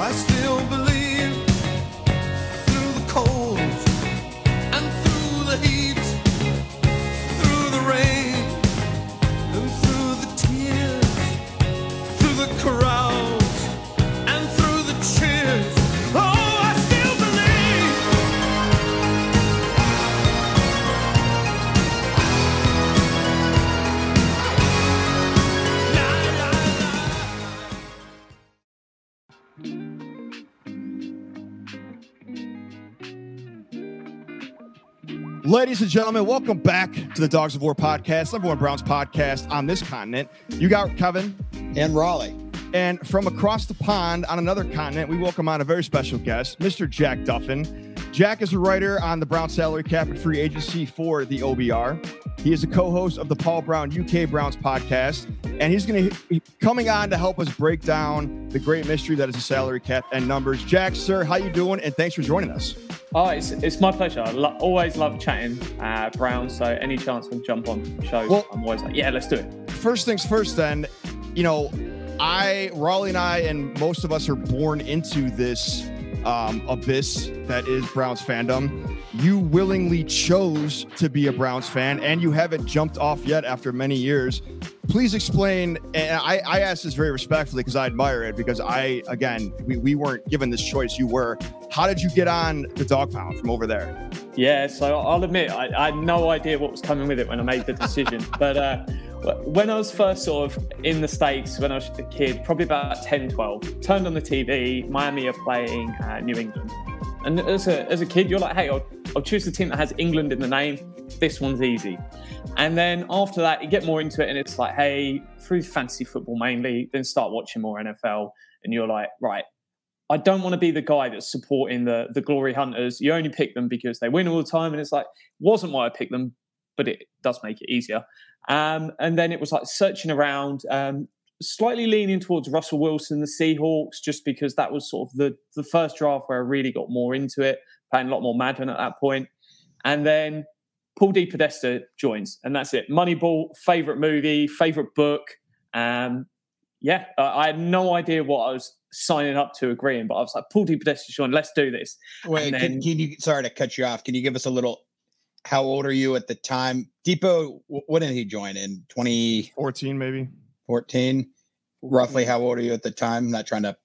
I still believe Ladies and gentlemen, welcome back to the Dogs of War podcast, number one Browns podcast on this continent. You got Kevin, and Raleigh. and from across the pond on another continent, we welcome on a very special guest, Mr. Jack Duffin. Jack is a writer on the Brown salary cap and free agency for the OBR. He is a co-host of the Paul Brown UK Browns podcast, and he's going to coming on to help us break down the great mystery that is the salary cap and numbers. Jack, sir, how you doing? And thanks for joining us. Oh, it's, it's my pleasure. I lo- always love chatting uh, Brown. So any chance I can jump on shows, Well- I'm always like, yeah, let's do it. first things first then you know i raleigh and i and most of us are born into this um, abyss that is browns fandom. You willingly chose to be a browns fan and you haven't jumped off yet after many years. Please explain and i, I ask this very respectfully because i admire it because i again we, we weren't given this choice you were. How did you get on the dog pound from over there? Yeah, so I'll admit I, I had no idea what was coming with it when I made the decision. but uh, when I was first sort of in the States, when I was a kid, probably about 10, 12, turned on the TV, Miami are playing uh, New England. And as a, as a kid, you're like, hey, I'll, I'll choose the team that has England in the name. This one's easy. And then after that, you get more into it, and it's like, hey, through fantasy football mainly, then start watching more NFL. And you're like, right, I don't want to be the guy that's supporting the the glory hunters. You only pick them because they win all the time, and it's like wasn't why I picked them, but it does make it easier. Um, and then it was like searching around, um, slightly leaning towards Russell Wilson, the Seahawks, just because that was sort of the the first draft where I really got more into it, playing a lot more Madden at that point. And then Paul DePodesta joins, and that's it. Moneyball, favorite movie, favorite book. Um, yeah, I had no idea what I was signing up to agreeing, but I was like, Paul DePodesta, Sean, let's do this. Wait, And can, can you? Sorry to cut you off. Can you give us a little? How old are you at the time? Depot, when did he join in 2014? maybe 14 Roughly, how old are you at the time? I'm not trying to.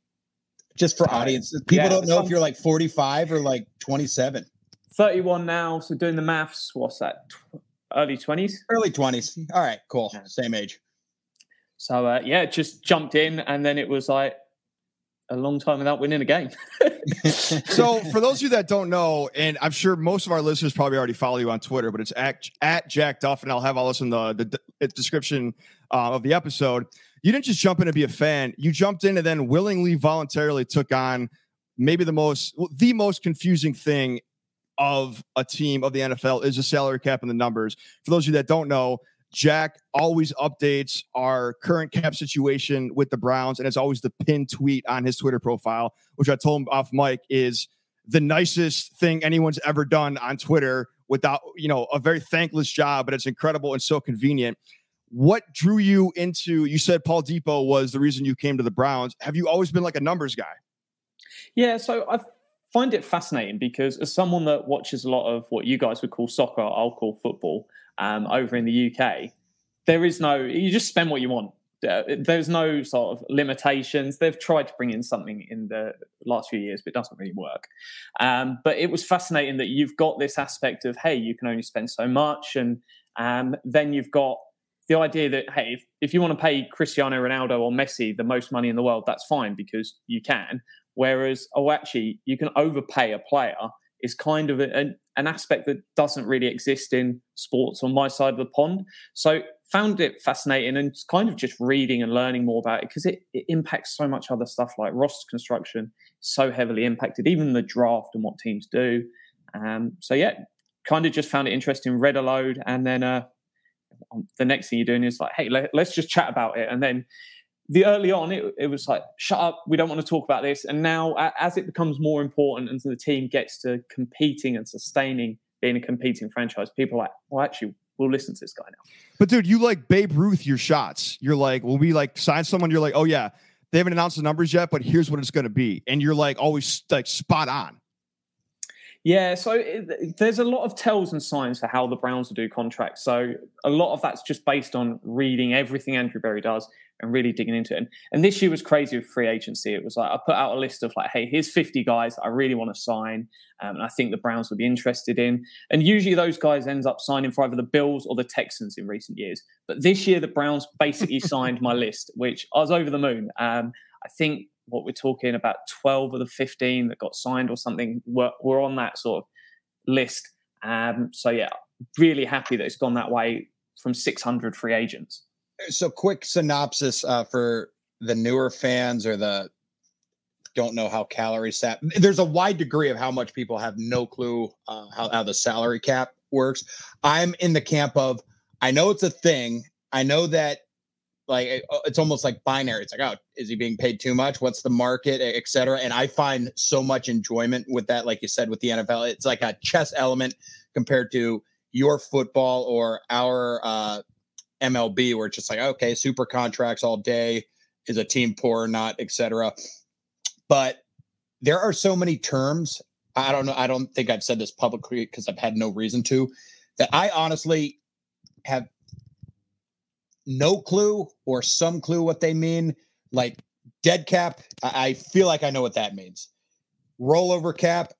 Just for audience, people yeah, don't know if you're like 45 or like 27, 31 now, so doing the maths, what's that? Early 20s. early 20s. All right, cool, Yeah. same age. So uh, yeah, just jumped in, and then it was like a long time without winning a game. so for those of you that don't know, and I'm sure most of our listeners probably already follow you on Twitter, but it's at, at Jack Duff, and I'll have all this in the, the, the description uh, of the episode. You didn't just jump in to be a fan; you jumped in and then willingly, voluntarily took on maybe the most, well, the most confusing thing of a team of the NFL is the salary cap and the numbers. For those of you that don't know, Jack always updates our current cap situation with the Browns, and it's always the pinned tweet on his Twitter profile, which I told him off mic is the nicest thing anyone's ever done on Twitter without, you know, a very thankless job, but it's incredible and so convenient. What drew you into? You said Paul Depot was the reason you came to the Browns. Have you always been like a numbers guy? Yeah, so I find it fascinating because as someone that watches a lot of what you guys would call soccer, I'll call football um, over in the UK, there is no, you just spend what you want. Uh, There's no sort of limitations. They've tried to bring in something in the last few years, but it doesn't really work. Um, but it was fascinating that you've got this aspect of, hey, you can only spend so much. And um, then you've got the idea that, hey, if, if you want to pay Cristiano Ronaldo or Messi the most money in the world, that's fine because you can. Whereas, oh, actually, you can overpay a player is kind of a, an, aspect that doesn't really exist in sports on my side of the pond. So, found it fascinating and kind of just reading and learning more about it because it, it impacts so much other stuff like roster construction, so heavily impacted, even the draft and what teams do. Um, so, yeah, kind of just found it interesting, read a load, and then uh, the next thing you're doing is like, hey, let, let's just chat about it. And then the early on, it, it was like, shut up, we don't want to talk about this. And now, as it becomes more important and the team gets to competing and sustaining being a competing franchise, people are like, well, actually, we'll listen to this guy now. But dude, you like Babe Ruth your shots. You're like, when we like sign someone, you're like, oh yeah, they haven't announced the numbers yet, but here's what it's going to be, and you're like always like spot on. Yeah, so it, there's a lot of tells and signs for how the Browns will do contracts. So a lot of that's just based on reading everything Andrew Berry does and really digging into it. And, and this year was crazy with free agency. It was like I put out a list of like, hey, here's 50 guys I really want to sign, um, and I think the Browns would be interested in. And usually those guys ends up signing for either the Bills or the Texans in recent years. But this year the Browns basically signed my list, which I was over the moon. Um, I think what we're talking about 12 of the 15 that got signed or something were, were on that sort of list. Um, so yeah, really happy that it's gone that way from 600 free agents. So quick synopsis uh, for the newer fans or the don't know how calories sat. There's a wide degree of how much people have no clue uh, how, how the salary cap works. I'm in the camp of I know it's a thing. I know that like uh, it's almost like binary. It's like, oh, is he being paid too much? What's the market, et cetera? And I find so much enjoyment with that. Like you said, with the NFL, it's like a chess element compared to your football or our uh, MLB, where it's just like, okay, super contracts all day. Is a team poor or not, et cetera. But there are so many terms. I don't know. I don't think I've said this publicly because I've had no reason to. That I honestly have no clue or some clue what they mean. Like dead cap, I, I feel like I know what that means. Rollover cap,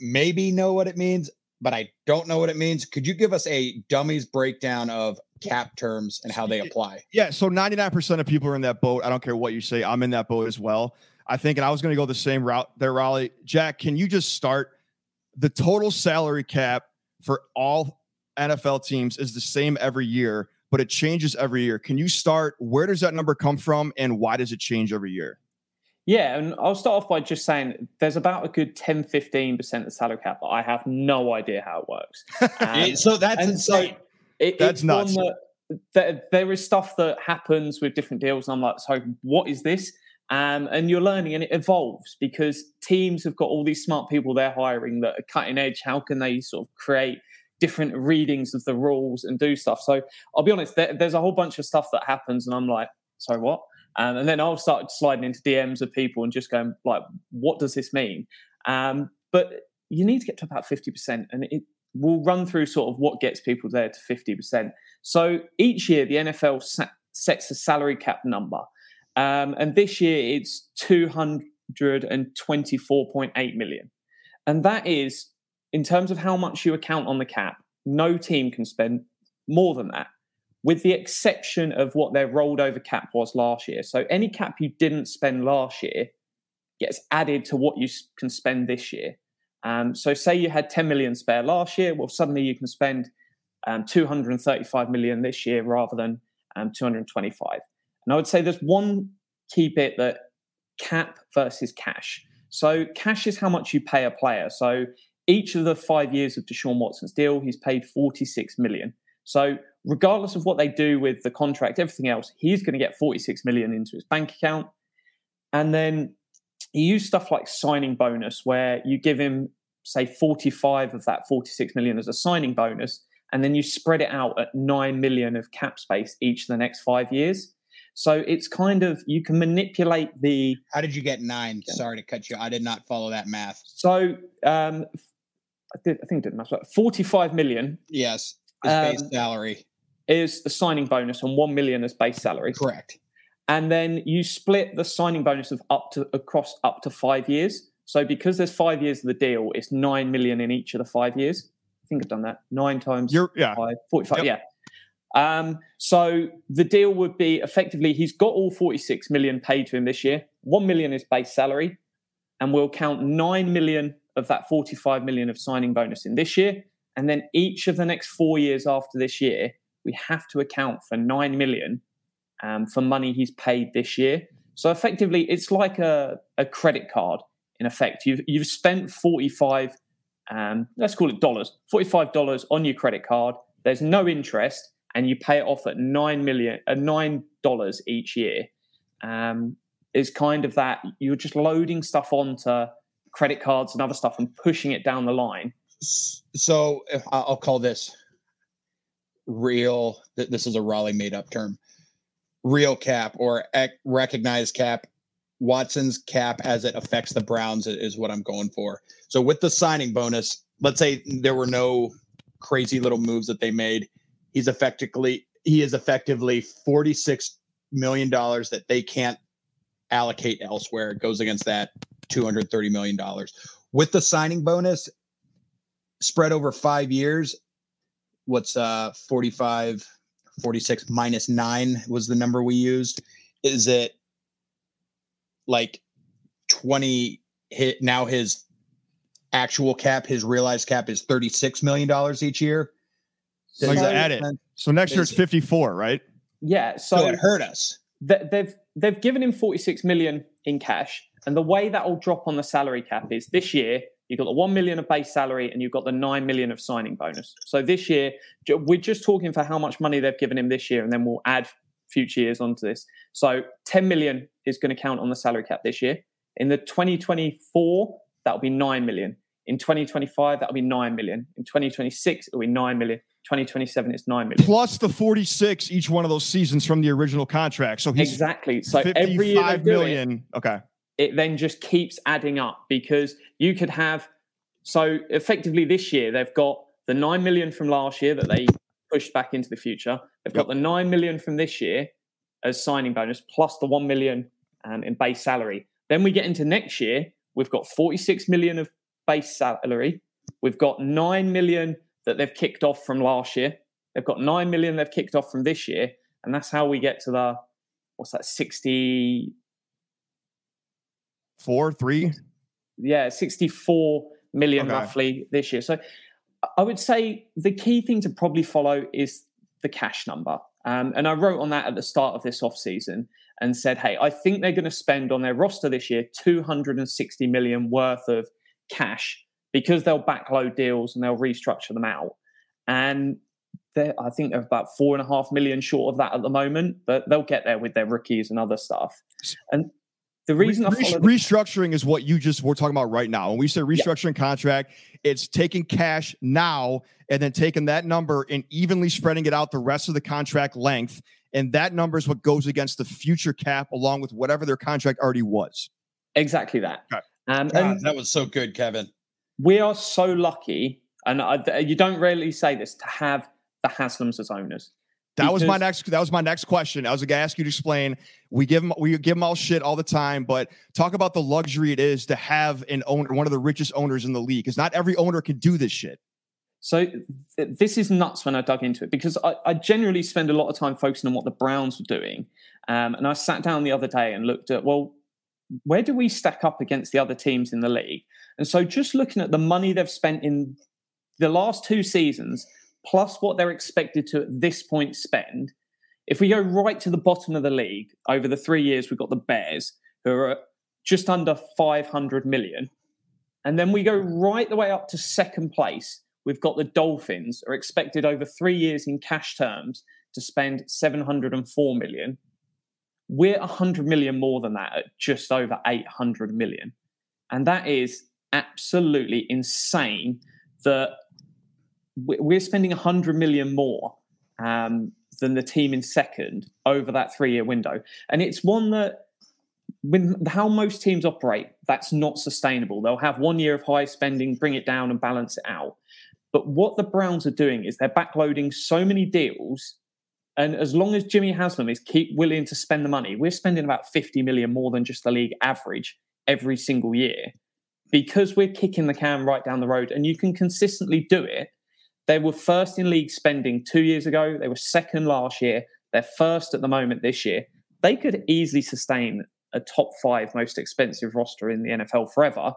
maybe know what it means, but I don't know what it means. Could you give us a dummies breakdown of cap terms and how they apply? Yeah. So 99% of people are in that boat. I don't care what you say. I'm in that boat as well. I think, and I was going to go the same route there, Raleigh. Jack, can you just start the total salary cap for all NFL teams is the same every year, but it changes every year. Can you start? Where does that number come from, and why does it change every year? Yeah, and I'll start off by just saying there's about a good 10 15% of salary cap, but I have no idea how it works. Um, so that's insane. So it, That's nuts. That, that there is stuff that happens with different deals, and I'm like, so what is this? Um, and you're learning, and it evolves because teams have got all these smart people they're hiring that are cutting edge. How can they sort of create different readings of the rules and do stuff? So I'll be honest, there, there's a whole bunch of stuff that happens, and I'm like, so what? Um, and then I'll start sliding into DMs of people and just going like, what does this mean? Um, but you need to get to about 50%, and it, we'll run through sort of what gets people there to 50%. So each year, the NFL sa- sets a salary cap number. Um, and this year, it's 224.8 million. And that is, in terms of how much you account on the cap, no team can spend more than that, with the exception of what their rolled over cap was last year. So any cap you didn't spend last year gets added to what you can spend this year. Um, so, say you had 10 million spare last year, well, suddenly you can spend um, 235 million this year rather than um, 225. And I would say there's one key bit that cap versus cash. So, cash is how much you pay a player. So, each of the five years of Deshaun Watson's deal, he's paid 46 million. So, regardless of what they do with the contract, everything else, he's going to get 46 million into his bank account. And then you use stuff like signing bonus, where you give him, say, 45 of that 46 million as a signing bonus, and then you spread it out at 9 million of cap space each of the next five years. So it's kind of, you can manipulate the. How did you get nine? Sorry to cut you. I did not follow that math. So um, I, did, I think it did math. 45 million. Yes. Is base Um, salary. Is the signing bonus and 1 million as base salary. Correct. and then you split the signing bonus of up to across up to five years. So because there's five years of the deal, it's nine million in each of the five years. I think I've done that nine times. You're yeah. five, 45, Yep. yeah. Um, so the deal would be effectively he's got all 46 million paid to him this year. 1 million is base salary, and we'll count 9 million of that 45 million of signing bonus in this year. And then each of the next four years after this year, we have to account for 9 million um, for money he's paid this year. So effectively, it's like a, a credit card. In effect, you've you've spent 45, um, let's call it dollars, 45 dollars on your credit card. There's no interest, and you pay it off at nine million, uh, nine dollars each year. Um, is kind of that you're just loading stuff onto credit cards and other stuff and pushing it down the line. So if I'll call this real. th- This is a Raleigh made up term. Real cap or ec- recognized cap. Watson's cap as it affects the Browns is what I'm going for. So with the signing bonus, let's say there were no crazy little moves that they made. He's effectively he is effectively 46 million dollars that they can't allocate elsewhere. It goes against that 230 million dollars. With the signing bonus spread over 5 years, what's uh 45 46 minus 9 was the number we used. Is it like 20 hit now his actual cap his realized cap is 36 million dollars each year So Does you add it. So next year it's 54, right? Yeah. so, So it hurt us th- they've they've given him 46 million in cash and the way that will drop on the salary cap is this year you've got the 1 million of base salary and you've got the 9 million of signing bonus. So this year we're just talking for how much money they've given him this year and then we'll add future years onto this. So 10 million is going to count on the salary cap this year. In the 2024 that'll be 9 million. In 2025 that'll be 9 million. In 2026 it'll be 9 million. 2027 it's 9 million. Plus the 46 each one of those seasons from the original contract. So he's exactly. So every year they 55 it. Okay. It then just keeps adding up because you could have so effectively this year they've got the 9 million from last year that they pushed back into the future. They've got the 9 million from this year as signing bonus plus the 1 million um, in base salary. Then we get into next year we've got 46 million of base salary. We've got 9 million that they've kicked off from last year. They've got 9 million they've kicked off from this year and that's how we get to the what's that 60 Four, three. yeah, 64 million Okay. roughly this year. So I would say the key thing to probably follow is the cash number. Um, and I wrote on that at the start of this off season and said, hey, I think they're going to spend on their roster this year 260 million worth of cash because they'll backload deals and they'll restructure them out. And they're, I think they're about four and a half million short of that at the moment, but they'll get there with their rookies and other stuff. And the reason I Re- follow restructuring is what you just we're talking about right now. When we say restructuring contract, it's taking cash now and then taking that number and evenly spreading it out the rest of the contract length. And that number is what goes against the future cap along with whatever their contract already was. exactly that. Okay. Um, God, and that was so good kevin we are so lucky, and I, you don't really say this to have the Haslams as owners. That was my next. That was my next question. I was gonna ask you to explain. We give them, we give them all shit all the time, but talk about the luxury it is to have an owner, one of the richest owners in the league, because not every owner can do this shit. So th- this is nuts when I dug into it because I, I generally spend a lot of time focusing on what the Browns were doing, um, and I sat down the other day and looked at well, where do we stack up against the other teams in the league? And so just looking at the money they've spent in the last two seasons, plus what they're expected to at this point spend, if we go right to the bottom of the league over the three years, we've got the Bears who are just under 500 million. And then we go right the way up to second place. We've got the Dolphins are expected over three years in cash terms to spend 704 million. We're 100 million more than that at just over 800 million. And that is absolutely insane that we're spending 100 million more um, than the team in second over that three year window. And it's one that, with how most teams operate, that's not sustainable. They'll have one year of high spending, bring it down, and balance it out. But what the Browns are doing is they're backloading so many deals. And as long as Jimmy Haslam is keep willing to spend the money, we're spending about 50 million more than just the league average every single year because we're kicking the can right down the road and you can consistently do it. They were first in league spending two years ago. They were second last year. They're first at the moment this year. They could easily sustain a top five most expensive roster in the NFL forever,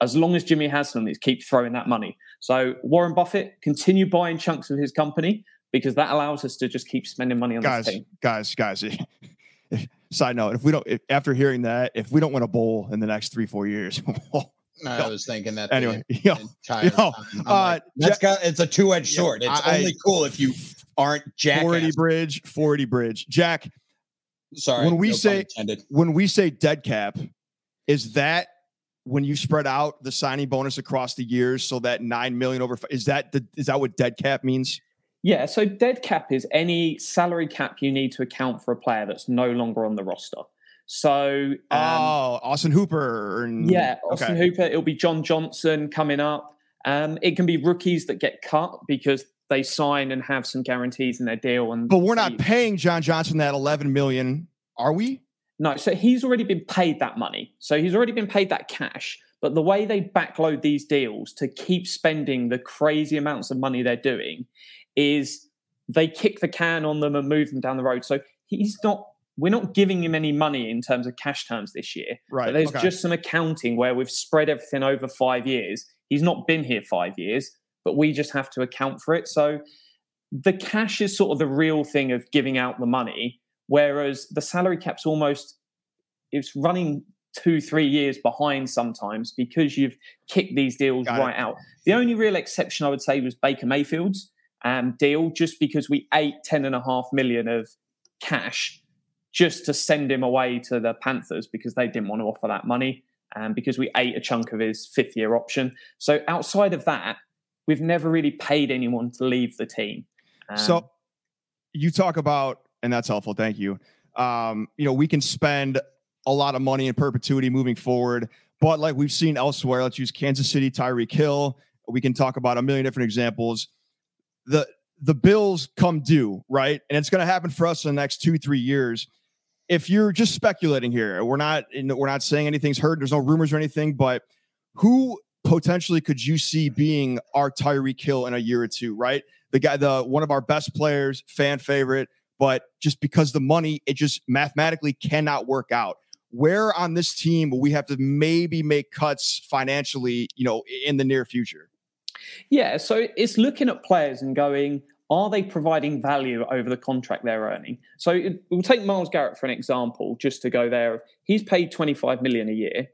as long as Jimmy Haslam is keep throwing that money. So Warren Buffett continue buying chunks of his company because that allows us to just keep spending money on guys, this team. guys, guys. Side note: If we don't, if, after hearing that, if we don't win a bowl in the next three, four years, i was thinking that the anyway, yo, entire yo, time. Uh, like, that's Ja- got it's a two-edged Yeah, sword it's I- only cool if you aren't Jack. Forty bridge, forty bridge. Jack, sorry when we no say- when we say dead cap, is that when you spread out the signing bonus across the years, so that nine million over is that the is that what dead cap means? Yeah, so dead cap is any salary cap you need to account for a player that's no longer on the roster. So um, oh, Austin Hooper. And, yeah, Austin okay. Hooper. It'll be John Johnson coming up. Um, it can be rookies that get cut because they sign and have some guarantees in their deal. And But we're not paying John Johnson that 11 million, are we? No, so he's already been paid that money. So he's already been paid that cash. But the way they backload these deals to keep spending the crazy amounts of money they're doing is they kick the can on them and move them down the road. So he's not, we're not giving him any money in terms of cash terms this year. Right. But there's okay. just some accounting where we've spread everything over five years. He's not been here five years, but we just have to account for it. So the cash is sort of the real thing of giving out the money, whereas the salary cap's almost it's running two, three years behind sometimes because you've kicked these deals Got it. right out. The only real exception I would say was Baker Mayfield's um, deal, just because we ate ten and a half million of cash just to send him away to the Panthers because they didn't want to offer that money and because we ate a chunk of his fifth year option. So outside of that, we've never really paid anyone to leave the team. Um, so you talk about, and that's helpful. Thank you. Um, you know, we can spend a lot of money in perpetuity moving forward, but like we've seen elsewhere, let's use Kansas City, Tyreek Hill. We can talk about a million different examples. The the bills come due, right? And it's going to happen for us in the next two, three years. If you're just speculating here, we're not we're not saying anything's heard. There's no rumors or anything, but who potentially could you see being our Tyreek Hill in a year or two, right? The guy, the one of our best players, fan favorite, but just because the money, it just mathematically cannot work out. Where on this team will we have to maybe make cuts financially, you know, in the near future? Yeah, so it's looking at players and going, are they providing value over the contract they're earning? So it- we'll take Myles Garrett for an example, just to go there. He's paid 25 million a year.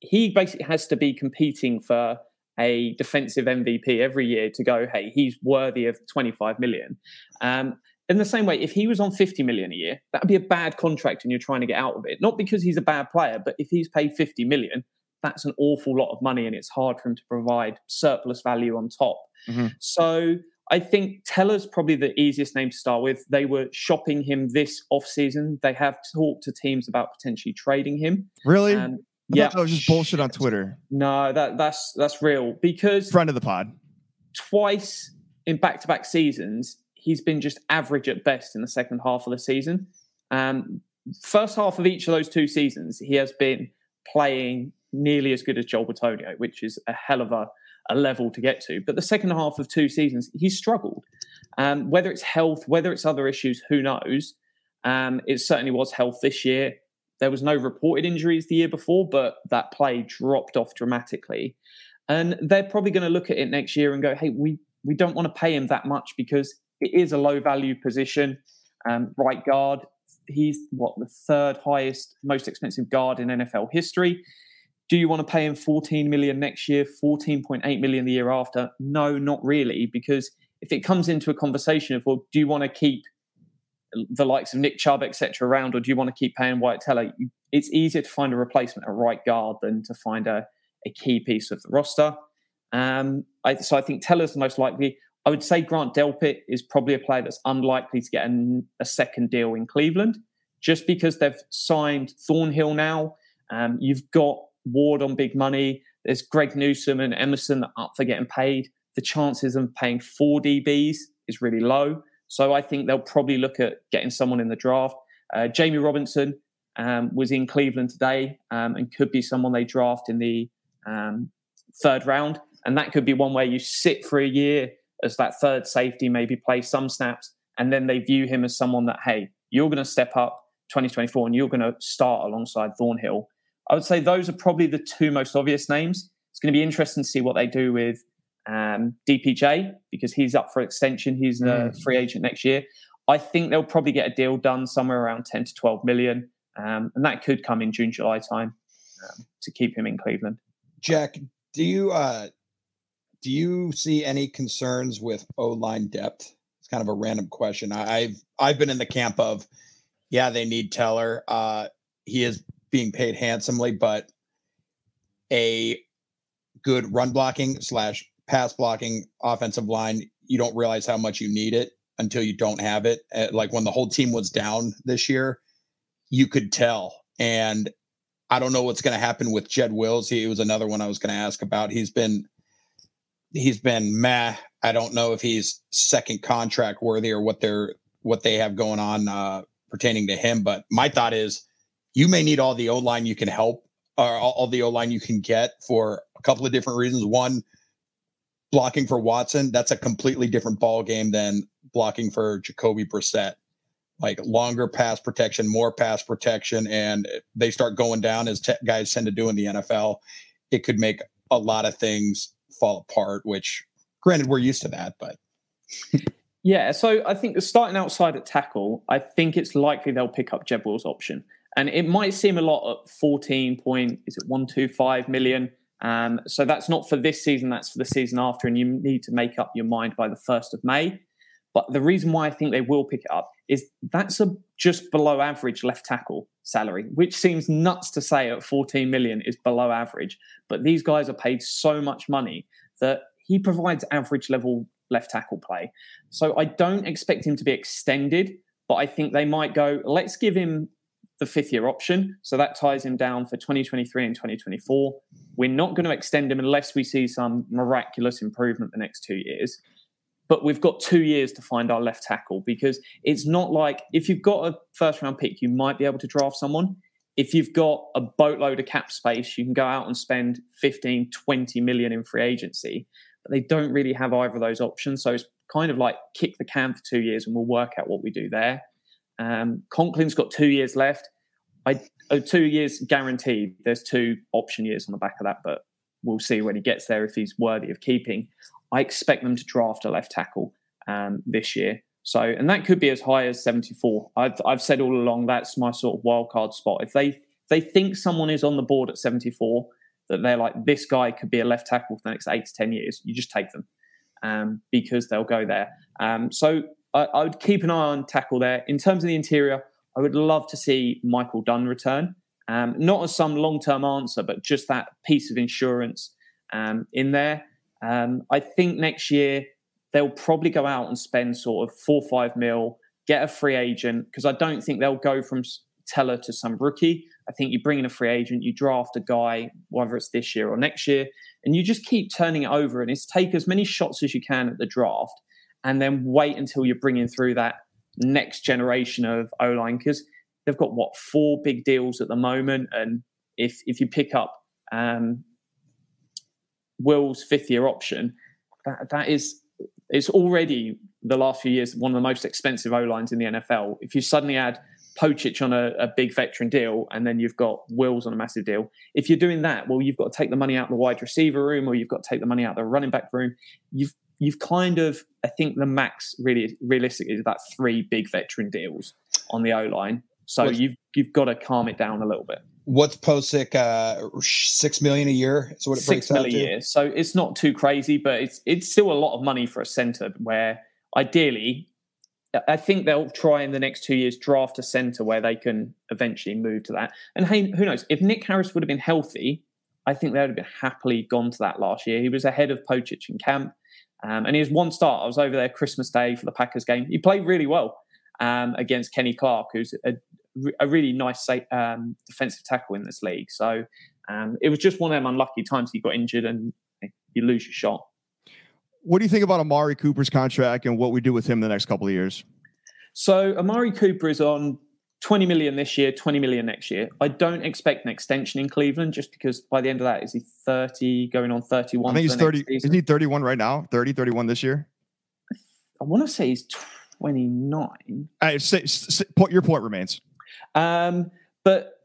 He basically has to be competing for a defensive MVP every year to go, hey, he's worthy of 25 million. Um, in the same way, if he was on 50 million a year, that would be a bad contract and you're trying to get out of it. Not because he's a bad player, but if he's paid 50 million, that's an awful lot of money and it's hard for him to provide surplus value on top. Mhm. So I think Teller's probably the easiest name to start with. They were shopping him this offseason. They have talked to teams about potentially trading him. Really? I yeah, that was just bullshit on Twitter. no, that that's that's real because Friend of the pod. twice in back-to-back seasons he's been just average at best in the second half of the season. Um, first half of each of those two seasons, he has been playing nearly as good as Joel Bitonio, which is a hell of a, a level to get to. But the second half of two seasons, he struggled. Um, whether it's health, whether it's other issues, who knows? Um, it certainly was health this year. There was no reported injuries the year before, but that play dropped off dramatically. And they're probably going to look at it next year and go, hey, we, we don't want to pay him that much because it is a low value position. Um, right guard, he's what the third highest, most expensive guard in NFL history. Do you want to pay him 14 million next year, 14.8 million the year after? No, not really, because if it comes into a conversation of, well, do you want to keep the likes of Nick Chubb, etc., around, or do you want to keep paying Wyatt Teller? It's easier to find a replacement at right guard than to find a, a key piece of the roster. Um, I, so I think Teller's the most likely. I would say Grant Delpit is probably a player that's unlikely to get an, a second deal in Cleveland, just because they've signed Thornhill now. Um, you've got Ward on big money. There's Greg Newsome and Emerson up for getting paid. The chances of paying four DBs is really low. So I think they'll probably look at getting someone in the draft. Uh, Jammie Robinson um, was in Cleveland today um, and could be someone they draft in the um, third round. And that could be one where you sit for a year as that third safety, maybe play some snaps, and then they view him as someone that, hey, you're going to step up 2024 and you're going to start alongside Thornhill. I would say those are probably the two most obvious names. It's going to be interesting to see what they do with um, DPJ because he's up for extension. He's a Mm. free agent next year. I think they'll probably get a deal done somewhere around 10 to 12 million. Um, and that could come in June, July time um, to keep him in Cleveland. Jack, do you uh do you see any concerns with O line depth? It's kind of a random question. I, I've I've been in the camp of yeah, they need Teller. Uh he is being paid handsomely, but a good run blocking slash pass blocking offensive line, you don't realize how much you need it until you don't have it. Uh, like when the whole team was down this year, you could tell. And I don't know what's going to happen with Jed Wills. He was another one I was going to ask about. He's been he's been meh. I don't know if he's second contract worthy or what they're what they have going on uh, pertaining to him. But my thought is, you may need all the O line you can help, or all, the O line you can get for a couple of different reasons. One, blocking for Watson, that's a completely different ball game than blocking for Jacoby Brissett. Like longer pass protection, more pass protection, and they start going down as te- guys tend to do in the NFL. It could make a lot of things fall apart. Which, granted, we're used to that, but yeah. So I think starting outside at tackle, I think it's likely they'll pick up Jed Wills' option, and it might seem a lot at fourteen point. Is it one two five million? Um, so that's not for this season, that's for the season after, and you need to make up your mind by the 1st of May. But the reason why I think they will pick it up is that's a just below average left tackle salary, which seems nuts to say at 14 million is below average. But these guys are paid so much money that he provides average level left tackle play. So I don't expect him to be extended, but I think they might go, let's give him the fifth year option. So that ties him down for 2023 and 2024. We're not going to extend him unless we see some miraculous improvement the next two years. But we've got two years to find our left tackle because it's not like if you've got a first round pick, you might be able to draft someone. If you've got a boatload of cap space, you can go out and spend 15, 20 million in free agency. But they don't really have either of those options. So it's kind of like kick the can for two years and we'll work out what we do there. Um, Conklin's got two years left. I oh, two years guaranteed. There's two option years on the back of that, but we'll see when he gets there if he's worthy of keeping. I expect them to draft a left tackle um, this year. So, and that could be as high as 74. I've, I've said all along that's my sort of wild card spot. If they they think someone is on the board at 74, that they're like this guy could be a left tackle for the next eight to ten years, you just take them um, because they'll go there. Um, so I, I, would keep an eye on tackle there. In terms of the interior, I would love to see Michael Dunn return. Um, not as some long term answer, but just that piece of insurance um, in there. Um, I think next year they'll probably go out and spend sort of four five mil, get a free agent because I don't think they'll go from Teller to some rookie. I think you bring in a free agent, you draft a guy, whether it's this year or next year, and you just keep turning it over and it's take as many shots as you can at the draft and then wait until you're bringing through that next generation of O line because they've got what four big deals at the moment, and if if you pick up um, Wills' fifth year option, that that is it's already the last few years one of the most expensive O lines in the NFL. If you suddenly add Pocic on a, a, big veteran deal, and then you've got Wills on a massive deal. If you're doing that, well, you've got to take the money out of the wide receiver room, or you've got to take the money out of the running back room. You've you've kind of, I think the max really realistically is about three big veteran deals on the O line. So what's, you've you've got to calm it down a little bit. What's Pocic? Uh, six million a year is what it six breaks million a year. So it's not too crazy, but it's it's still a lot of money for a center. Where ideally, I think they'll try in the next two years draft a center where they can eventually move to that. And hey, who knows? If Nick Harris would have been healthy, I think they would have been happily gone to that last year. He was ahead of Pocic in camp. Um, and he has one start. I was over there Christmas Day for the Packers game. He played really well um, against Kenny Clark, who's a, a really nice um, defensive tackle in this league. So um, it was just one of them unlucky times he got injured and you lose your shot. What do you think about Amari Cooper's contract and what we do with him the next couple of years? So Amari Cooper is on 20 million this year, 20 million next year. I don't expect an extension in Cleveland just because by the end of that, is he 30 going on 31? I think he's 30. Isn't he 31 right now? 30, 31 this year? I want to say he's 29. I say, say, your point remains. Um, but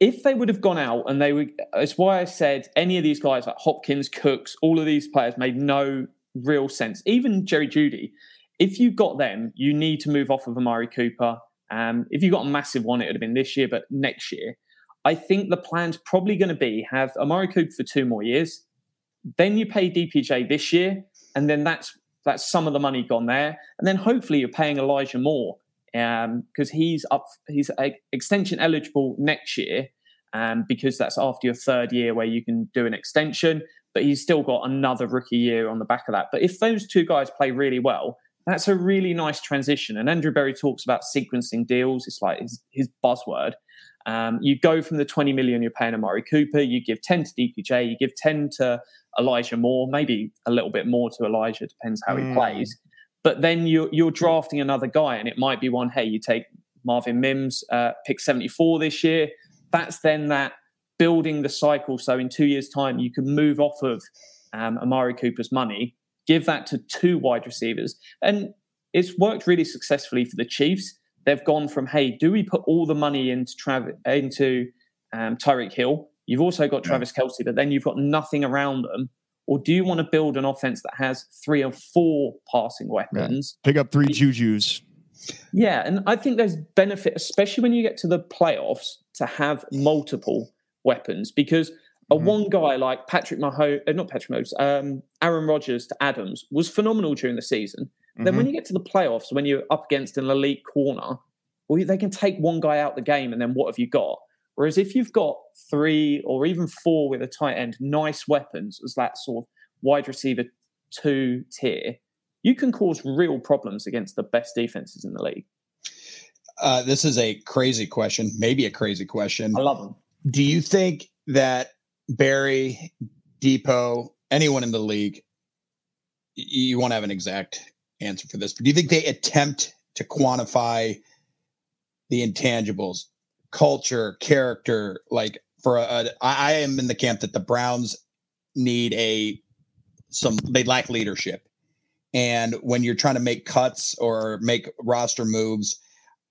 if they would have gone out and they would, it's why I said any of these guys like Hopkins, Cooks, all of these players made no real sense. Even Jerry Jeudy, if you got them, you need to move off of Amari Cooper um, if you got a massive one, it would have been this year, but next year, I think the plan's probably going to be have Amari Cooper for two more years. Then you pay DPJ this year, and then that's that's some of the money gone there. And then hopefully you're paying Elijah Moore because um, he's up, he's extension eligible next year um, because that's after your third year where you can do an extension. But he's still got another rookie year on the back of that. But if those two guys play really well, that's a really nice transition. And Andrew Berry talks about sequencing deals. It's like his, his buzzword. Um, you go from the 20 million you're paying Amari Cooper, you give 10 to DPJ, you give 10 to Elijah Moore, maybe a little bit more to Elijah, depends how Mm. he plays. But then you're, you're drafting another guy, and it might be one, hey, you take Marvin Mims, uh, pick 74 this year. That's then that building the cycle. So in two years' time, you can move off of um, Amari Cooper's money, give that to two wide receivers. And it's worked really successfully for the Chiefs. They've gone from, hey, do we put all the money into Travis into um, Tyreek Hill? You've also got Travis Kelce, but then you've got nothing around them. Or do you want to build an offense that has three or four passing weapons? Pick up three Juju's. Yeah, and I think there's benefit, especially when you get to the playoffs, to have multiple weapons because a Mhm. one guy like Patrick Mahomes, uh, not Patrick Mahomes, um, Aaron Rodgers to Adams was phenomenal during the season. Then Mhm. when you get to the playoffs, when you're up against an elite corner, well, they can take one guy out the game, and then what have you got? Whereas if you've got three or even four with a tight end, nice weapons as that sort of wide receiver two tier, you can cause real problems against the best defenses in the league. Uh, this is a crazy question, maybe a crazy question. I love them. Do you think that Berry, Depot, anyone in the league, you won't have an exact answer for this, but do you think they attempt to quantify the intangibles, culture, character? Like for a, a I I am in the camp that the Browns need a some they lack leadership. And when you're trying to make cuts or make roster moves,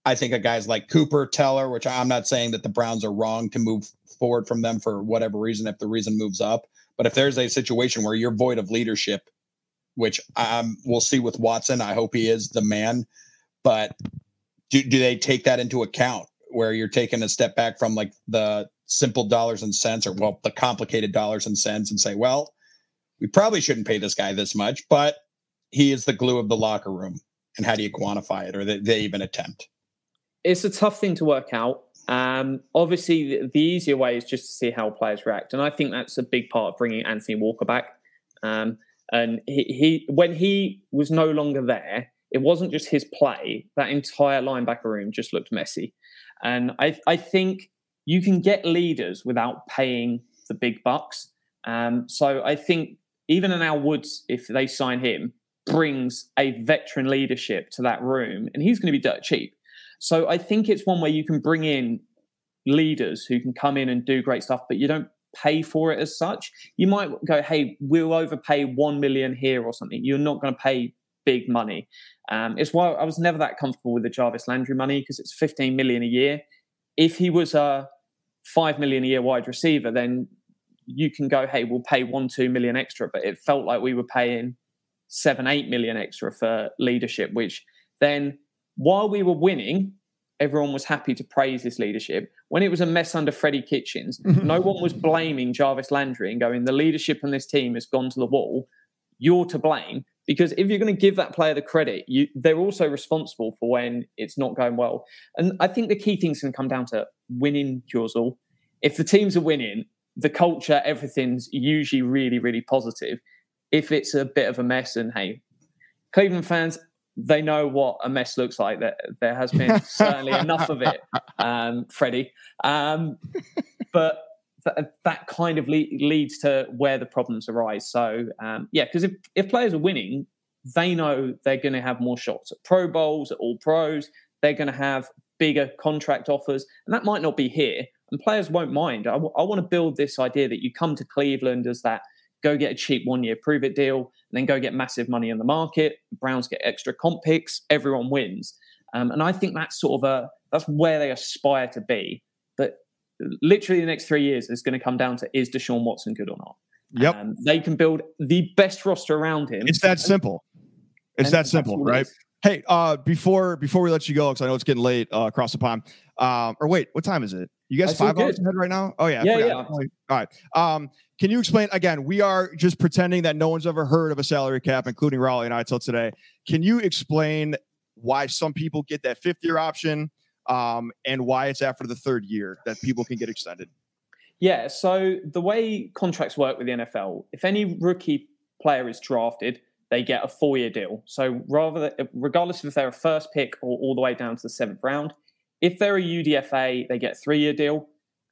I think of guys like Cooper, Teller, which I'm not saying that the Browns are wrong to move forward from them for whatever reason, if the reason moves up. But if there's a situation where you're void of leadership, which um, we'll see with Watson, I hope he is the man. But do, do they take that into account where you're taking a step back from like the simple dollars and cents or, well, the complicated dollars and cents and say, well, we probably shouldn't pay this guy this much, but he is the glue of the locker room. And how do you quantify it or they, they even attempt? It's a tough thing to work out. Um, obviously, the, the easier way is just to see how players react, and I think that's a big part of bringing Anthony Walker back. Um, and he, he, when he was no longer there, it wasn't just his play; that entire linebacker room just looked messy. And I, I think you can get leaders without paying the big bucks. Um, so I think even in our Woods, if they sign him, brings a veteran leadership to that room, and he's going to be dirt cheap. So I think it's one where you can bring in leaders who can come in and do great stuff, but you don't pay for it as such. You might go, hey, we'll overpay one million here or something. You're not going to pay big money. Um, it's why I was never that comfortable with the Jarvis Landry money because it's 15 million a year. If he was a five million a year wide receiver, then you can go, hey, we'll pay one, two million extra. But it felt like we were paying seven, eight million extra for leadership, which then while we were winning, everyone was happy to praise his leadership. When it was a mess under Freddie Kitchens, no one was blaming Jarvis Landry and going, the leadership on this team has gone to the wall. You're to blame. Because if you're going to give that player the credit, you, they're also responsible for when it's not going well. And I think the key things can come down to winning cures all. If the teams are winning, the culture, everything's usually really, really positive. If it's a bit of a mess, and hey, Cleveland fans, they know what a mess looks like. That there has been certainly enough of it, um, Freddie. Um, but th- that kind of le- leads to where the problems arise. So um, yeah, because if if players are winning, they know they're going to have more shots at Pro Bowls, at All Pros. They're going to have bigger contract offers, and that might not be here. And players won't mind. I, w- I want to build this idea that you come to Cleveland as that go get a cheap one year prove it deal, and then go get massive money in the market. Browns get extra comp picks, everyone wins. Um, and I think that's sort of a that's where they aspire to be. But literally the next three years is going to come down to is Deshaun Watson good or not? Yep. Um, they can build the best roster around him. It's that simple. It's that simple, right? Hey, uh, before before we let you go, because I know it's getting late uh, across the pond. Um, or wait, what time is it? You guys five hours ahead right now? Oh yeah, Yeah, yeah. All right. Um, can you explain again? We are just pretending that no one's ever heard of a salary cap, including Raleigh and I till today. Can you explain why some people get that fifth year option, um, and why it's after the third year that people can get extended? Yeah, so the way contracts work with the NFL, if any rookie player is drafted, they get a four-year deal. So rather, than, regardless of if they're a first pick or all the way down to the seventh round, if they're a UDFA, they get three year deal.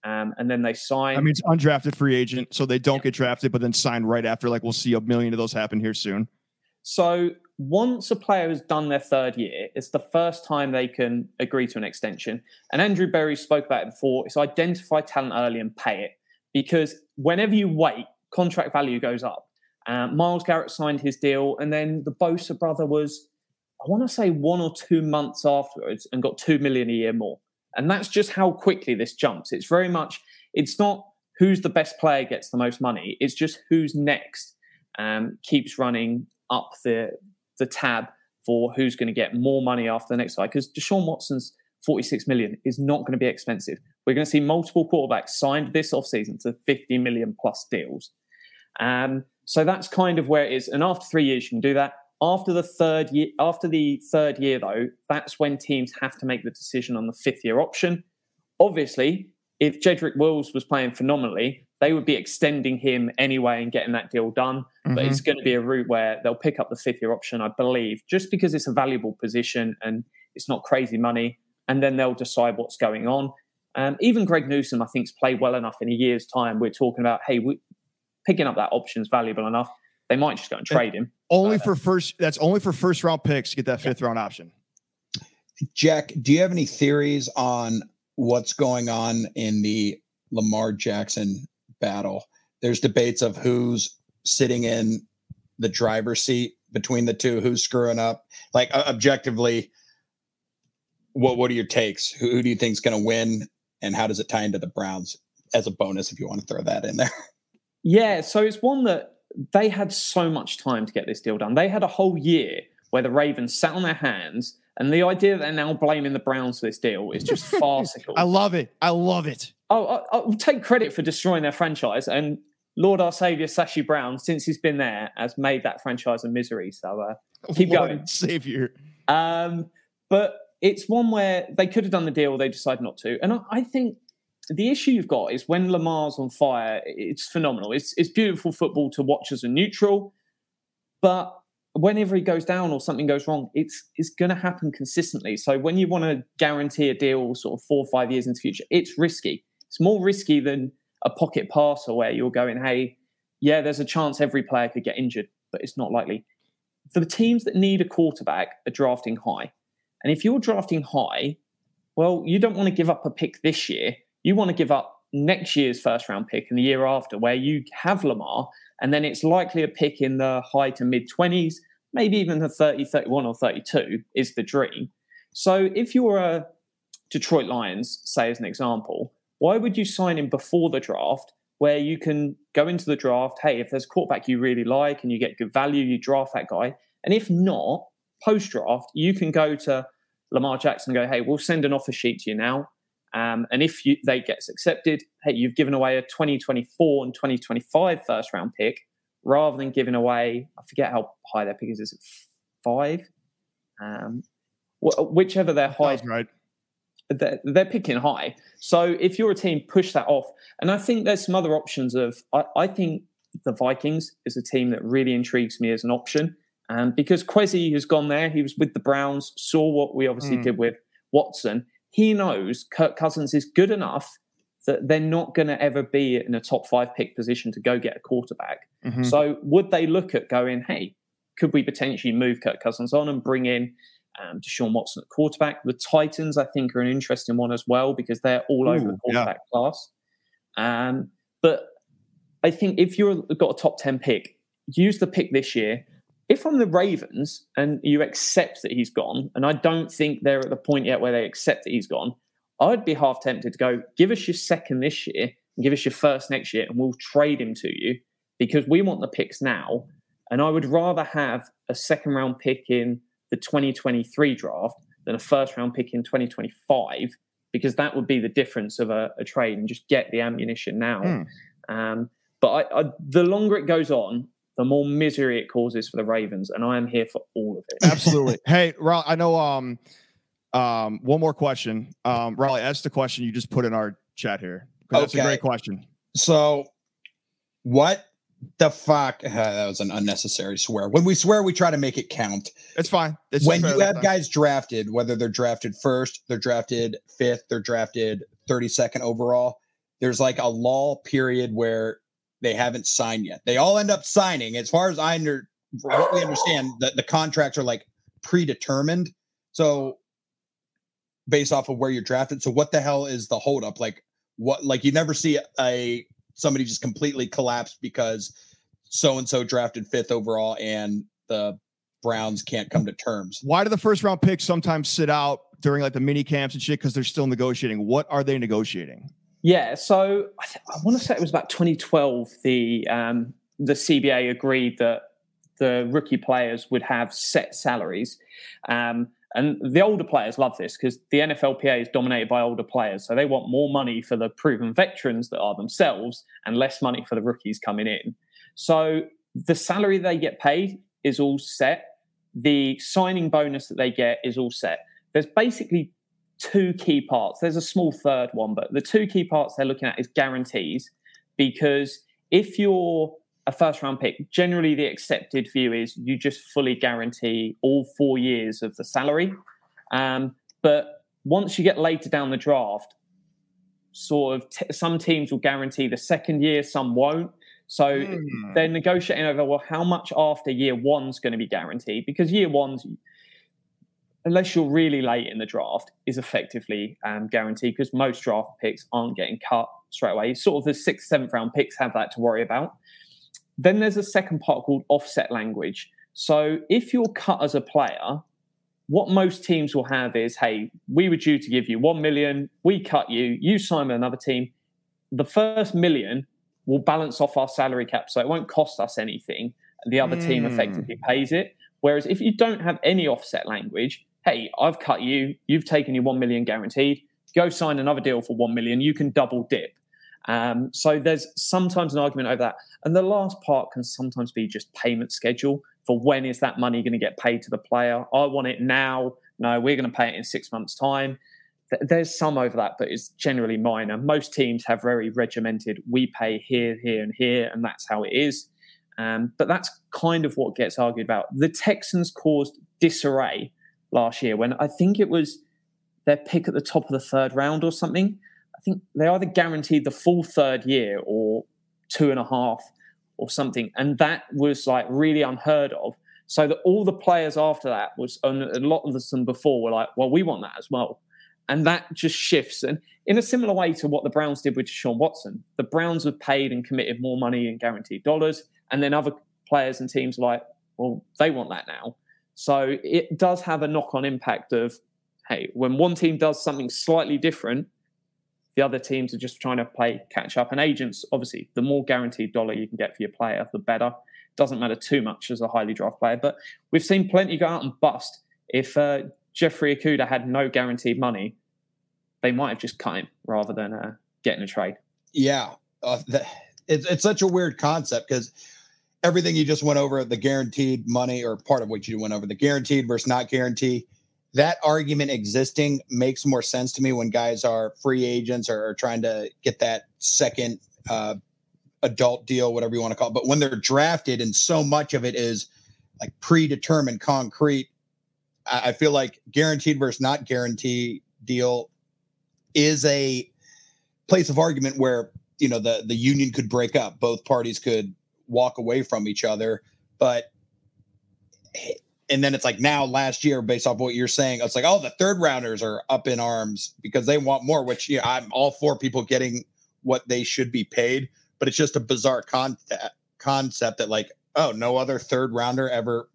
Um, and then they sign. I mean, it's undrafted free agent, so they don't get drafted, but then sign right after. Like we'll see a million of those happen here soon. So once a player has done their third year, it's the first time they can agree to an extension. And Andrew Berry spoke about it before. It's identify talent early and pay it because whenever you wait, contract value goes up. Um, Myles Garrett signed his deal, and then the Bosa brother was, I want to say, one or two months afterwards, and got two million a year more. And that's just how quickly this jumps. It's very much, it's not who's the best player gets the most money. It's just who's next um, keeps running up the the tab for who's going to get more money after the next guy. Because Deshaun Watson's 46 million is not going to be expensive. We're going to see multiple quarterbacks signed this offseason to 50 million plus deals. Um, so that's kind of where it is. And after three years, you can do that. After the third year, after the third year, though, that's when teams have to make the decision on the fifth year option. Obviously, if Jedrick Wills was playing phenomenally, they would be extending him anyway and getting that deal done. Mm-hmm. But it's going to be a route where they'll pick up the fifth year option, I believe, just because it's a valuable position and it's not crazy money. And then they'll decide what's going on. Um, even Greg Newsome, I think, has played well enough in a year's time. We're talking about, hey, we, picking up that option is valuable enough. They might just go and trade him. Only uh, for first. That's only for first round picks. to Get that fifth yeah. round option. Jack, do you have any theories on what's going on in the Lamar Jackson battle? There's debates of who's sitting in the driver's seat between the two, who's screwing up. Like uh, objectively, what what are your takes? Who, who do you think is going to win, and how does it tie into the Browns as a bonus? If you want to throw that in there. Yeah, so it's one that they had so much time to get this deal done. They had a whole year where the Ravens sat on their hands, and the idea that they're now blaming the Browns for this deal is just farcical. I love it. I love it. Oh, I, will take credit for destroying their franchise, and Lord our Savior Sashi Brown, since he's been there, has made that franchise a misery. So uh, keep Lord going, Savior. Um, but it's one where they could have done the deal, they decide not to, and I, I think the issue you've got is when Lamar's on fire, it's phenomenal. It's it's beautiful football to watch as a neutral, but whenever he goes down or something goes wrong, it's it's going to happen consistently. So when you want to guarantee a deal sort of four or five years into the future, it's risky. It's more risky than a pocket passer where you're going, hey, yeah, there's a chance every player could get injured, but it's not likely. For the teams that need a quarterback are drafting high. And if you're drafting high, well, you don't want to give up a pick this year you want to give up next year's first round pick and the year after, where you have Lamar, and then it's likely a pick in the high to mid 20s, maybe even the 30, 31, or 32 is the dream. So if you're a Detroit Lions, say as an example, why would you sign him before the draft where you can go into the draft? Hey, if there's a quarterback you really like and you get good value, you draft that guy. And if not, post draft, you can go to Lamar Jackson and go, hey, we'll send an offer sheet to you now. Um, and if you, they gets accepted, hey, you've given away a 2024 and 2025 first round pick rather than giving away, I forget how high their pick is, is it five? Um, whichever their high. right. They're, they're, picking high. So if you're a team, push that off. And I think there's some other options of, I, I think the Vikings is a team that really intrigues me as an option. Um, because Kwesi has gone there. He was with the Browns, saw what we obviously mm. did with Watson he knows Kirk Cousins is good enough that they're not going to ever be in a top five pick position to go get a quarterback. Mm-hmm. So would they look at going, hey, could we potentially move Kirk Cousins on and bring in um, Deshaun Watson at quarterback? The Titans, I think, are an interesting one as well because they're all Ooh, over the quarterback yeah. class. Um, but I think if you've got a top 10 pick, use the pick this year if I'm the Ravens and you accept that he's gone, and I don't think they're at the point yet where they accept that he's gone, I'd be half tempted to go, give us your second this year and give us your first next year, and we'll trade him to you because we want the picks now. And I would rather have a second round pick in the 2023 draft than a first round pick in 2025 because that would be the difference of a, a trade and just get the ammunition now. Mm. Um, but I, I, the longer it goes on, the more misery it causes for the Ravens, and I am here for all of it. Absolutely. hey, Ron, I know. Um, um, one more question. Um, Raleigh, ask the question you just put in our chat here. That's a great question. So, what The fuck? Uh, that was an unnecessary swear. When we swear, we try to make it count. It's fine. It's when you have guys drafted, whether they're drafted first, they're drafted fifth, they're drafted 32nd overall, there's like a lull period where they haven't signed yet. They all end up signing. As far as I under for what we understand, the, the contracts are like predetermined. So based off of where you're drafted. So what the hell is the holdup? Like what like you never see a somebody just completely collapse because so and so drafted fifth overall and the Browns can't come to terms. Why do the first round picks sometimes sit out during like the mini camps and shit because they're still negotiating? What are they negotiating? Yeah, so I, th- I want to say it was about 2012. The um, the CBA agreed that the rookie players would have set salaries, um, and the older players love this because the NFLPA is dominated by older players, so they want more money for the proven veterans that are themselves and less money for the rookies coming in. So the salary they get paid is all set. The signing bonus that they get is all set. There's basically two key parts. There's a small third one, but the two key parts they're looking at is guarantees. Because if you're a first round pick, generally the accepted view is you just fully guarantee all four years of the salary. Um, but once you get later down the draft, sort of t- some teams will guarantee the second year, some won't. So Hmm. they're negotiating over well, how much after year one's going to be guaranteed? Because year one's unless you're really late in the draft, is effectively um, guaranteed because most draft picks aren't getting cut straight away. Sort of the sixth, seventh round picks have that to worry about. Then there's a second part called offset language. So if you're cut as a player, what most teams will have is, hey, we were due to give you one million, we cut you, you sign with another team. The first million will balance off our salary cap, so it won't cost us anything. The other team Mm. effectively pays it. Whereas if you don't have any offset language, hey, I've cut you, you've taken your 1 million guaranteed, go sign another deal for 1 million, you can double dip. Um, so there's sometimes an argument over that. And the last part can sometimes be just payment schedule for when is that money going to get paid to the player? I want it now. No, we're going to pay it in six months' time. There's some over that, but it's generally minor. Most teams have very regimented, we pay here, here, and here, and that's how it is. Um, but that's kind of what gets argued about. The Texans caused disarray last year when I think it was their pick at the top of the third round or something. I think they either guaranteed the full third year or two and a half or something. And that was like really unheard of. So that all the players after that was, and a lot of them before were like, well, we want that as well. And that just shifts. And in a similar way to what the Browns did with Sean Watson, the Browns have paid and committed more money in guaranteed dollars. And then other players and teams like, well, they want that now. So it does have a knock on impact of, hey, when one team does something slightly different, the other teams are just trying to play catch up. And agents, obviously, the more guaranteed dollar you can get for your player, the better. Doesn't matter too much as a highly draft player. But we've seen plenty go out and bust. If uh, Jeffrey Okudah had no guaranteed money, they might have just cut him rather than uh, getting a trade. Yeah, uh, it's it's such a weird concept because everything you just went over the guaranteed money or part of what you went over the guaranteed versus not guaranteed that argument existing makes more sense to me when guys are free agents or, trying to get that second uh, adult deal whatever you want to call it. But when they're drafted and so much of it is like predetermined concrete i, I feel like guaranteed versus not guaranteed deal is a place of argument where you know the the union could break up both parties could walk away from each other but and then it's like now last year based off what you're saying it's like oh the third rounders are up in arms because they want more which yeah i'm all for people getting what they should be paid but it's just a bizarre con- concept that like oh no other third rounder ever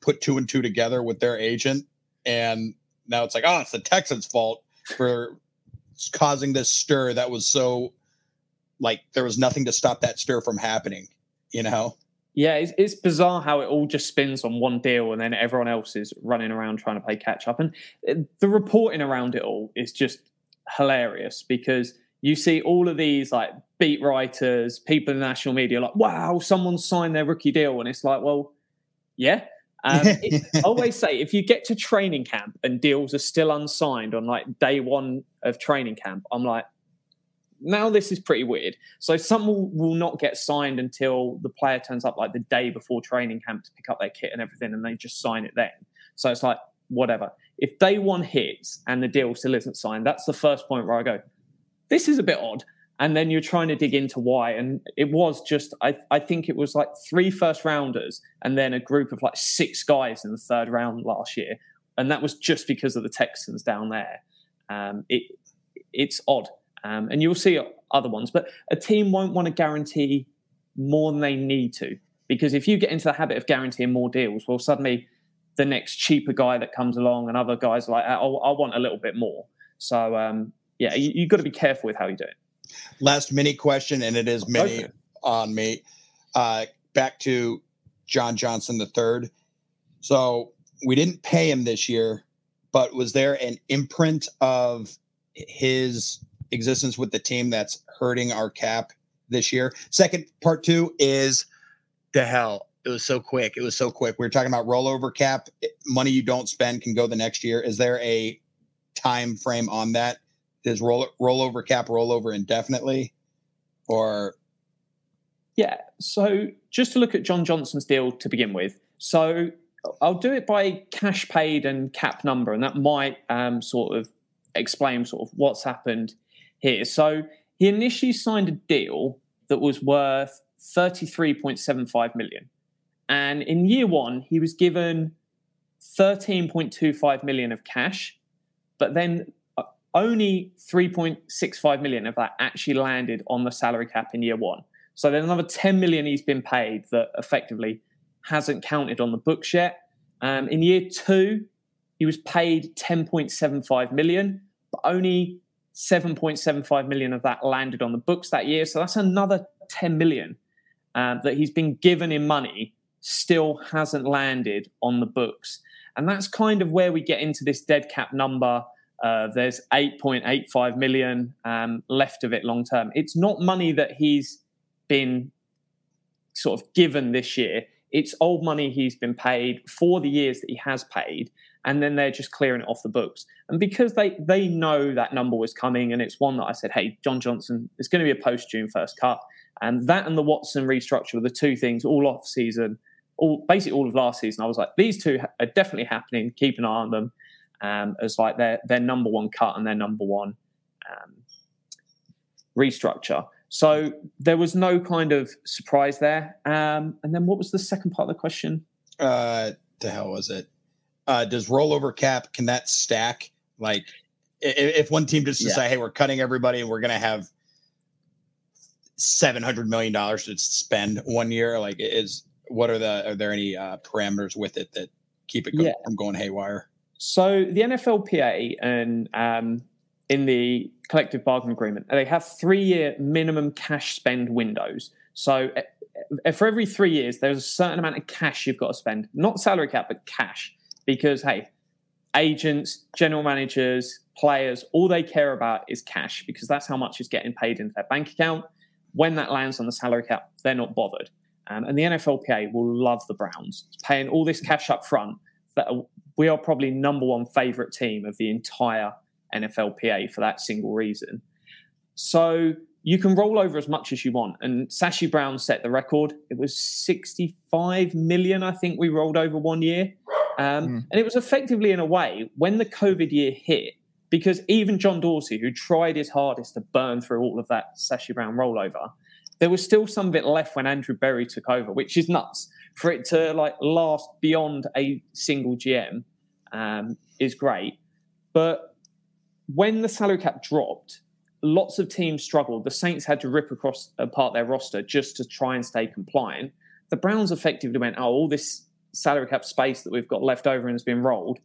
put two and two together with their agent and now it's like oh it's the texans fault for causing this stir that was so like there was nothing to stop that stir from happening you know Yeah, it's, it's bizarre how it all just spins on one deal and then everyone else is running around trying to play catch up. And the reporting around it all is just hilarious because you see all of these like beat writers, people in the national media like, wow, someone signed their rookie deal. And it's like, well, yeah. Um, it, I always say if you get to training camp and deals are still unsigned on like day one of training camp, I'm like, now this is pretty weird. So some will, will not get signed until the player turns up like the day before training camp to pick up their kit and everything, and they just sign it then. So it's like whatever. If day one hits and the deal still isn't signed, that's the first point where I go, this is a bit odd. And then you're trying to dig into why. And it was just, I, I think it was like three first rounders and then a group of like six guys in the third round last year. And that was just because of the Texans down there. Um, it, it's odd. Um, and you'll see other ones, but a team won't want to guarantee more than they need to. Because if you get into the habit of guaranteeing more deals, well, suddenly the next cheaper guy that comes along and other guys like, oh, I want a little bit more. So, um, yeah, you, have got to be careful with how you do it. Last mini question, and it is mini okay. on me. Uh, back to John Johnson III. So we didn't pay him this year, but was there an imprint of his existence with the team that's hurting our cap this year? Second part two is the hell. It was so quick. It was so quick. We were talking about rollover cap. Money you don't spend can go the next year. Is there a time frame on that? Does roll rollover cap rollover indefinitely, or? Yeah. So just to look at John Johnson's deal to begin with. So I'll do it by cash paid and cap number, and that might um, sort of explain sort of what's happened here. So he initially signed a deal that was worth 33.75 million. And in year one, he was given 13.25 million of cash, but then uh, only 3.65 million of that actually landed on the salary cap in year one. So then another 10 million he's been paid that effectively hasn't counted on the books yet. Um, in year two, he was paid 10.75 million, but only 7.75 million of that landed on the books that year. So that's another 10 million uh, that he's been given in money, still hasn't landed on the books. And that's kind of where we get into this dead cap number. Uh, there's 8.85 million um, left of it long term. It's not money that he's been sort of given this year. It's old money he's been paid for the years that he has paid, and then they're just clearing it off the books. And because they they know that number was coming, and it's one that I said, hey, John Johnson, it's going to be a post June first cut, and that and the Watson restructure were the two things all off season, all basically all of last season. I was like, these two are definitely happening. Keep an eye on them um, as like their their number one cut and their number one um, restructure. So there was no kind of surprise there. Um, and then what was the second part of the question? Uh, the hell was it? Uh, does rollover cap can that stack? Like, if, if one team just decide, yeah. hey, we're cutting everybody and we're going to have seven hundred million dollars to spend one year, like, is what are the are there any uh, parameters with it that keep it go- yeah. from going haywire? So the NFLPA and um, in the collective bargaining agreement, they have three year minimum cash spend windows. So for every three years, there's a certain amount of cash you've got to spend, not salary cap, but cash. Because, hey, agents, general managers, players, all they care about is cash because that's how much is getting paid into their bank account. When that lands on the salary cap, they're not bothered. Um, and the NFLPA will love the Browns paying all this cash up front. That we are probably number one favorite team of the entire NFLPA for that single reason. So you can roll over as much as you want. And Sashi Brown set the record. It was 65 million, I think we rolled over one year. Um, mm. And it was effectively, in a way, when the COVID year hit, because even John Dorsey, who tried his hardest to burn through all of that Sashi Brown rollover, there was still some of it left when Andrew Berry took over, which is nuts. For it to like last beyond a single GM um, is great. But when the salary cap dropped, lots of teams struggled. The Saints had to rip across apart their roster just to try and stay compliant. The Browns effectively went, oh, all this salary cap space that we've got left over and has been rolled,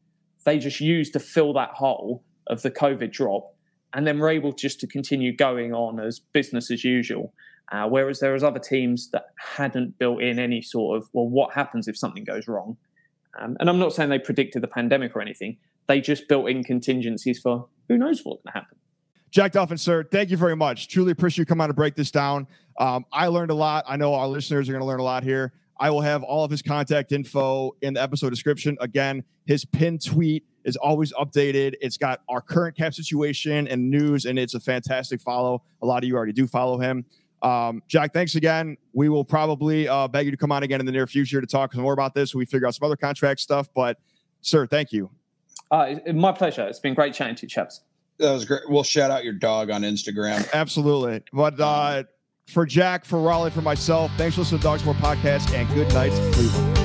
they just used to fill that hole of the COVID drop, and then were able just to continue going on as business as usual. Uh, whereas there was other teams that hadn't built in any sort of well, what happens if something goes wrong? Um, and I'm not saying they predicted the pandemic or anything. They just built in contingencies for who knows what's going to happen. Jack Duffin, sir, thank you very much. Truly appreciate you coming on to break this down. Um, I learned a lot. I know our listeners are going to learn a lot here. I will have all of his contact info in the episode description. Again, his pinned tweet is always updated. It's got our current cap situation and news, and it's a fantastic follow. A lot of you already do follow him. Um, Jack, thanks again. We will probably uh, beg you to come on again in the near future to talk more about this. We figure out some other contract stuff, but sir, thank you. Uh, my pleasure. It's been great chatting to you, chaps. That was great. We'll shout out your dog on Instagram. Absolutely. But uh, for Jack, for Raleigh, for myself, thanks for listening to Dogs Sport Podcast and good night, Cleveland.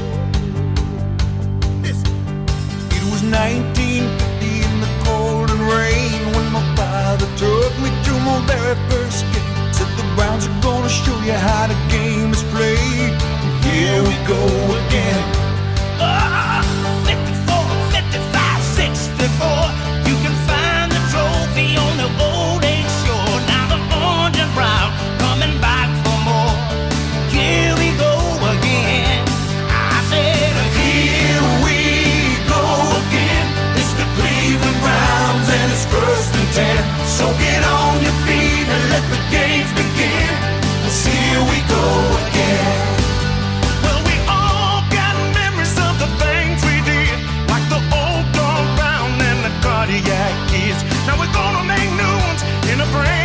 It was 1950 in the cold and rain when my father took me to my very first game. Said the Browns are gonna show you how the game is played. Here we go again. Ah! tear. So get on your feet and let the games begin. Let's see here we go again. Cardiac kids. Now we're gonna make new ones in a brand.